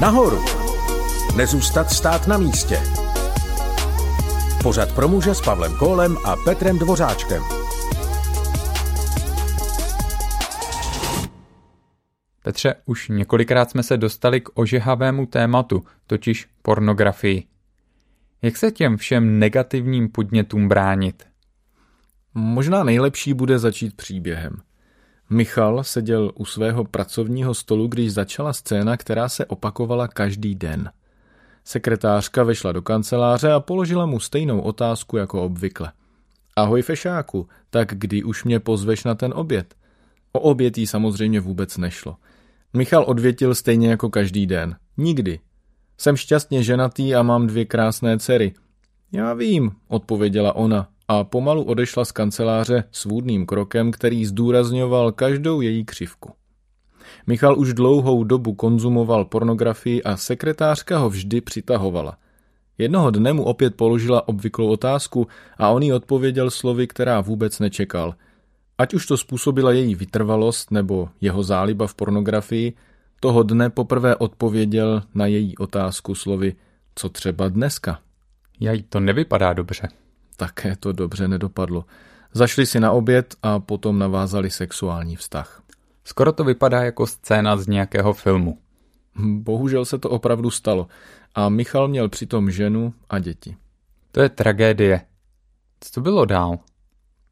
Nahoru. Nezůstat stát na místě. Pořad pro muže s Pavlem Kólem a Petrem Dvořáčkem. Petře, už několikrát jsme se dostali k ožehavému tématu, totiž pornografii. Jak se těm všem negativním podnětům bránit? Možná nejlepší bude začít příběhem. Michal seděl u svého pracovního stolu, když začala scéna, která se opakovala každý den. Sekretářka vešla do kanceláře a položila mu stejnou otázku jako obvykle. Ahoj fešáku, tak kdy už mě pozveš na ten oběd? O oběd jí samozřejmě vůbec nešlo. Michal odvětil stejně jako každý den. Nikdy. Jsem šťastně ženatý a mám dvě krásné dcery. Já vím, odpověděla ona a pomalu odešla z kanceláře svůdným krokem, který zdůrazňoval každou její křivku. Michal už dlouhou dobu konzumoval pornografii a sekretářka ho vždy přitahovala. Jednoho dne mu opět položila obvyklou otázku a on jí odpověděl slovy, která vůbec nečekal. Ať už to způsobila její vytrvalost nebo jeho záliba v pornografii, toho dne poprvé odpověděl na její otázku slovy co třeba dneska. Jaj, to nevypadá dobře. Také to dobře nedopadlo. Zašli si na oběd a potom navázali sexuální vztah. Skoro to vypadá jako scéna z nějakého filmu. Bohužel se to opravdu stalo a Michal měl přitom ženu a děti. To je tragédie. Co to bylo dál?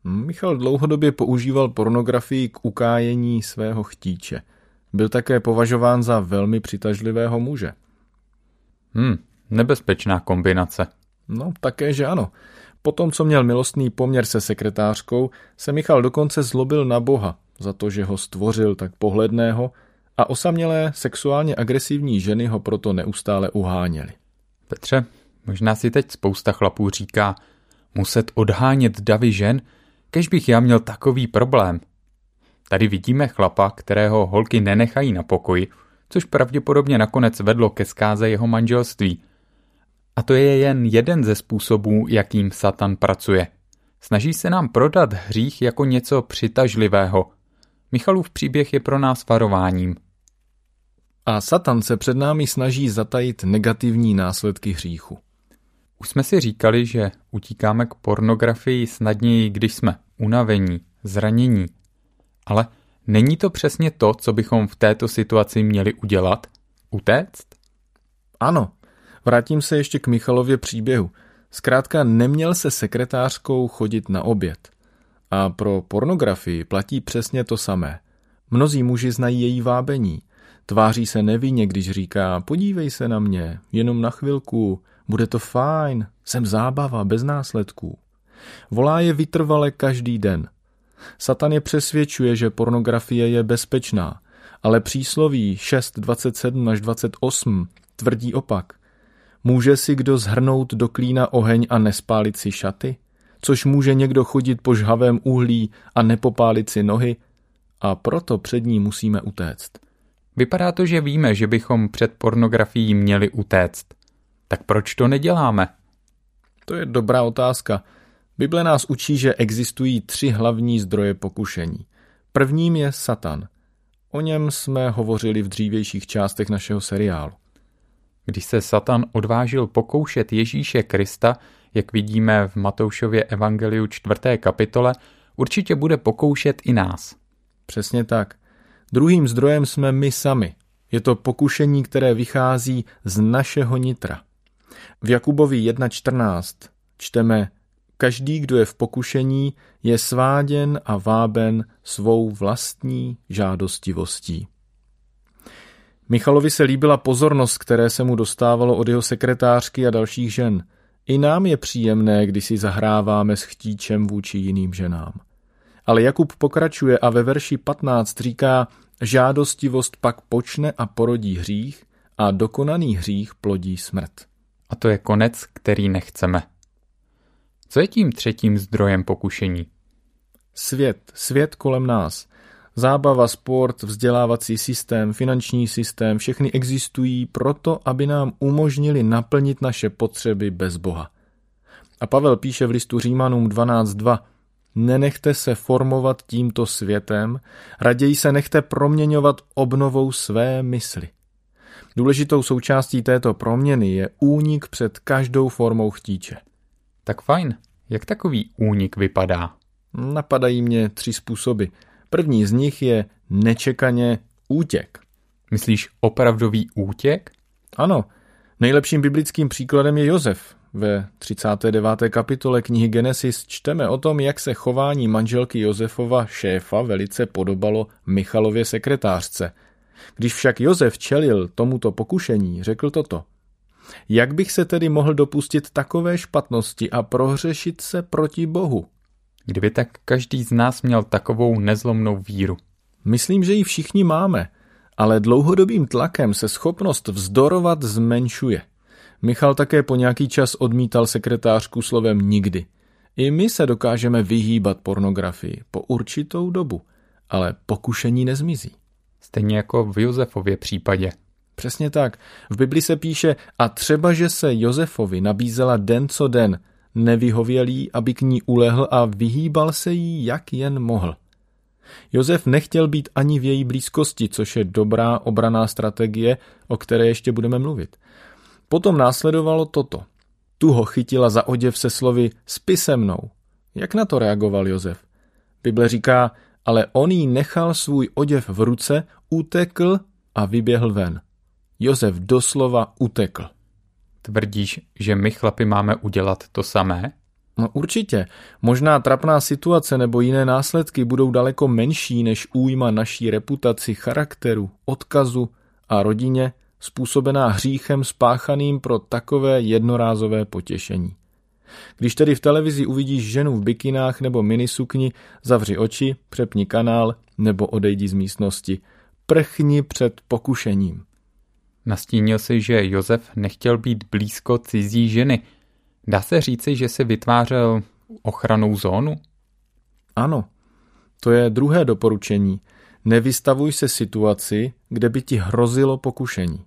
Michal dlouhodobě používal pornografii k ukájení svého chtíče. Byl také považován za velmi přitažlivého muže. Hmm, nebezpečná kombinace. No, také, že ano. Potom, co měl milostný poměr se sekretářkou, se Michal dokonce zlobil na Boha za to, že ho stvořil tak pohledného a osamělé sexuálně agresivní ženy ho proto neustále uháněly. Petře, možná si teď spousta chlapů říká, muset odhánět davy žen, kež bych já měl takový problém. Tady vidíme chlapa, kterého holky nenechají na pokoji, což pravděpodobně nakonec vedlo ke zkáze jeho manželství – a to je jen jeden ze způsobů, jakým Satan pracuje. Snaží se nám prodat hřích jako něco přitažlivého. Michalův příběh je pro nás varováním. A Satan se před námi snaží zatajit negativní následky hříchu. Už jsme si říkali, že utíkáme k pornografii snadněji, když jsme unavení, zranění. Ale není to přesně to, co bychom v této situaci měli udělat? Utéct? Ano, Vrátím se ještě k Michalově příběhu. Zkrátka neměl se sekretářkou chodit na oběd. A pro pornografii platí přesně to samé. Mnozí muži znají její vábení. Tváří se nevinně, když říká, podívej se na mě, jenom na chvilku, bude to fajn, jsem zábava, bez následků. Volá je vytrvale každý den. Satan je přesvědčuje, že pornografie je bezpečná, ale přísloví 6.27 až 28 tvrdí opak – Může si kdo zhrnout do klína oheň a nespálit si šaty? Což může někdo chodit po žhavém uhlí a nepopálit si nohy? A proto před ní musíme utéct. Vypadá to, že víme, že bychom před pornografií měli utéct. Tak proč to neděláme? To je dobrá otázka. Bible nás učí, že existují tři hlavní zdroje pokušení. Prvním je Satan. O něm jsme hovořili v dřívějších částech našeho seriálu. Když se Satan odvážil pokoušet Ježíše Krista, jak vidíme v Matoušově evangeliu 4. kapitole, určitě bude pokoušet i nás. Přesně tak. Druhým zdrojem jsme my sami. Je to pokušení, které vychází z našeho nitra. V Jakubovi 1.14 čteme Každý, kdo je v pokušení, je sváděn a váben svou vlastní žádostivostí. Michalovi se líbila pozornost, které se mu dostávalo od jeho sekretářky a dalších žen. I nám je příjemné, když si zahráváme s chtíčem vůči jiným ženám. Ale Jakub pokračuje a ve verši 15 říká, žádostivost pak počne a porodí hřích a dokonaný hřích plodí smrt. A to je konec, který nechceme. Co je tím třetím zdrojem pokušení? Svět, svět kolem nás – Zábava, sport, vzdělávací systém, finanční systém, všechny existují proto, aby nám umožnili naplnit naše potřeby bez Boha. A Pavel píše v listu Římanům 12.2 Nenechte se formovat tímto světem, raději se nechte proměňovat obnovou své mysli. Důležitou součástí této proměny je únik před každou formou chtíče. Tak fajn. Jak takový únik vypadá? Napadají mě tři způsoby. První z nich je nečekaně útěk. Myslíš opravdový útěk? Ano, nejlepším biblickým příkladem je Josef. Ve 39. kapitole knihy Genesis čteme o tom, jak se chování manželky Josefova šéfa velice podobalo Michalově sekretářce. Když však Josef čelil tomuto pokušení, řekl toto. Jak bych se tedy mohl dopustit takové špatnosti a prohřešit se proti Bohu? Kdyby tak každý z nás měl takovou nezlomnou víru. Myslím, že ji všichni máme, ale dlouhodobým tlakem se schopnost vzdorovat zmenšuje. Michal také po nějaký čas odmítal sekretářku slovem nikdy. I my se dokážeme vyhýbat pornografii po určitou dobu, ale pokušení nezmizí. Stejně jako v Josefově případě. Přesně tak. V Bibli se píše, a třeba, že se Josefovi nabízela den co den, nevyhovělý, aby k ní ulehl a vyhýbal se jí, jak jen mohl. Josef nechtěl být ani v její blízkosti, což je dobrá obraná strategie, o které ještě budeme mluvit. Potom následovalo toto. Tu ho chytila za oděv se slovy spi se mnou. Jak na to reagoval Josef? Bible říká, ale on jí nechal svůj oděv v ruce, utekl a vyběhl ven. Josef doslova utekl. Tvrdíš, že my chlapi máme udělat to samé? No určitě. Možná trapná situace nebo jiné následky budou daleko menší než újma naší reputaci, charakteru, odkazu a rodině, způsobená hříchem spáchaným pro takové jednorázové potěšení. Když tedy v televizi uvidíš ženu v bikinách nebo minisukni, zavři oči, přepni kanál nebo odejdi z místnosti. Prchni před pokušením. Nastínil si, že Josef nechtěl být blízko cizí ženy. Dá se říci, že si vytvářel ochranou zónu? Ano, to je druhé doporučení. Nevystavuj se situaci, kde by ti hrozilo pokušení.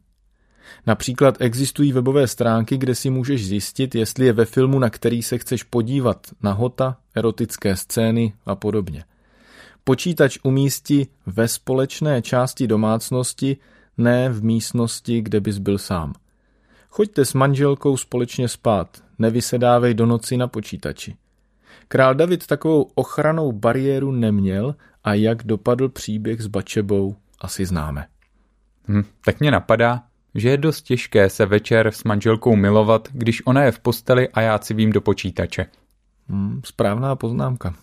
Například existují webové stránky, kde si můžeš zjistit, jestli je ve filmu, na který se chceš podívat, nahota, erotické scény a podobně. Počítač umístí ve společné části domácnosti, ne v místnosti, kde bys byl sám. Choďte s manželkou společně spát, nevysedávej do noci na počítači. Král David takovou ochranou bariéru neměl a jak dopadl příběh s Bačebou, asi známe. Hm, tak mě napadá, že je dost těžké se večer s manželkou milovat, když ona je v posteli a já civím do počítače. Hmm, správná poznámka.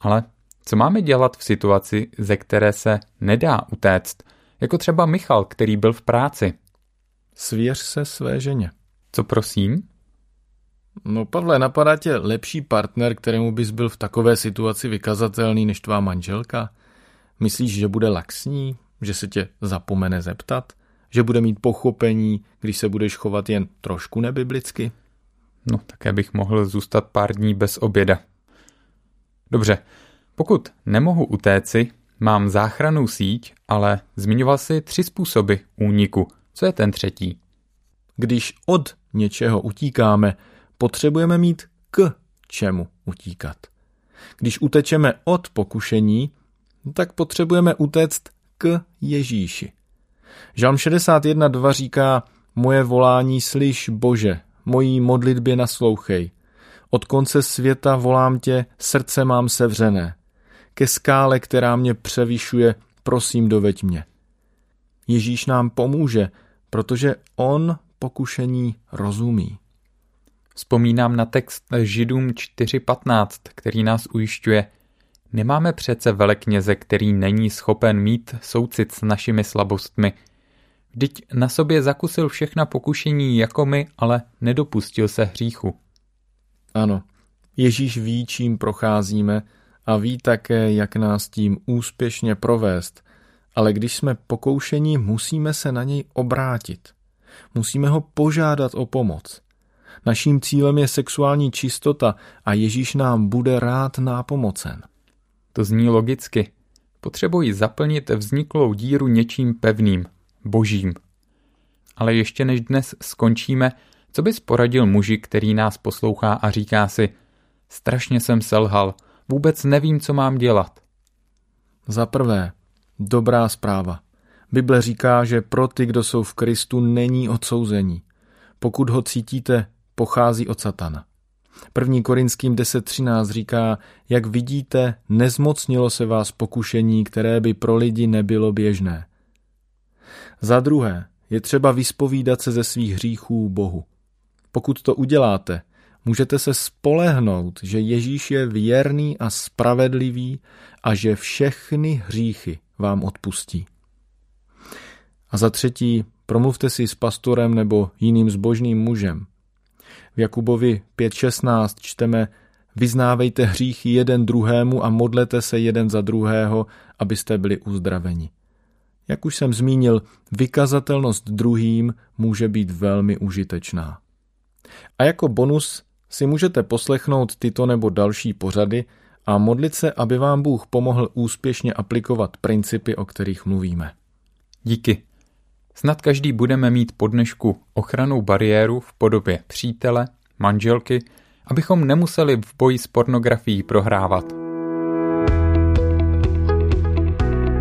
Ale co máme dělat v situaci, ze které se nedá utéct? Jako třeba Michal, který byl v práci. Svěř se své ženě. Co prosím? No Pavle, napadá tě lepší partner, kterému bys byl v takové situaci vykazatelný než tvá manželka? Myslíš, že bude laxní? Že se tě zapomene zeptat? Že bude mít pochopení, když se budeš chovat jen trošku nebiblicky? No, také bych mohl zůstat pár dní bez oběda. Dobře, pokud nemohu utéci, mám záchranou síť, ale zmiňoval si tři způsoby úniku. Co je ten třetí? Když od něčeho utíkáme, potřebujeme mít k čemu utíkat. Když utečeme od pokušení, tak potřebujeme utéct k Ježíši. Žalm 61.2 říká, moje volání slyš Bože, mojí modlitbě naslouchej. Od konce světa volám tě, srdce mám sevřené. Ke skále, která mě převyšuje, prosím doveď mě. Ježíš nám pomůže, protože on pokušení rozumí. Vzpomínám na text Židům 4.15, který nás ujišťuje, nemáme přece velekněze, který není schopen mít soucit s našimi slabostmi. Vždyť na sobě zakusil všechna pokušení jako my, ale nedopustil se hříchu. Ano, Ježíš ví, čím procházíme a ví také, jak nás tím úspěšně provést, ale když jsme pokoušení, musíme se na něj obrátit. Musíme ho požádat o pomoc. Naším cílem je sexuální čistota a Ježíš nám bude rád nápomocen. To zní logicky. Potřebuji zaplnit vzniklou díru něčím pevným, božím. Ale ještě než dnes skončíme, co bys poradil muži, který nás poslouchá a říká si, strašně jsem selhal, vůbec nevím, co mám dělat. Za prvé, dobrá zpráva. Bible říká, že pro ty, kdo jsou v Kristu, není odsouzení. Pokud ho cítíte, pochází od satana. 1. Korinským 10.13 říká, jak vidíte, nezmocnilo se vás pokušení, které by pro lidi nebylo běžné. Za druhé, je třeba vyspovídat se ze svých hříchů Bohu. Pokud to uděláte, můžete se spolehnout, že Ježíš je věrný a spravedlivý a že všechny hříchy vám odpustí. A za třetí, promluvte si s pastorem nebo jiným zbožným mužem. V Jakubovi 5.16 čteme Vyznávejte hříchy jeden druhému a modlete se jeden za druhého, abyste byli uzdraveni. Jak už jsem zmínil, vykazatelnost druhým může být velmi užitečná. A jako bonus si můžete poslechnout tyto nebo další pořady a modlit se, aby vám Bůh pomohl úspěšně aplikovat principy, o kterých mluvíme. Díky. Snad každý budeme mít po dnešku ochranou bariéru v podobě přítele, manželky, abychom nemuseli v boji s pornografií prohrávat.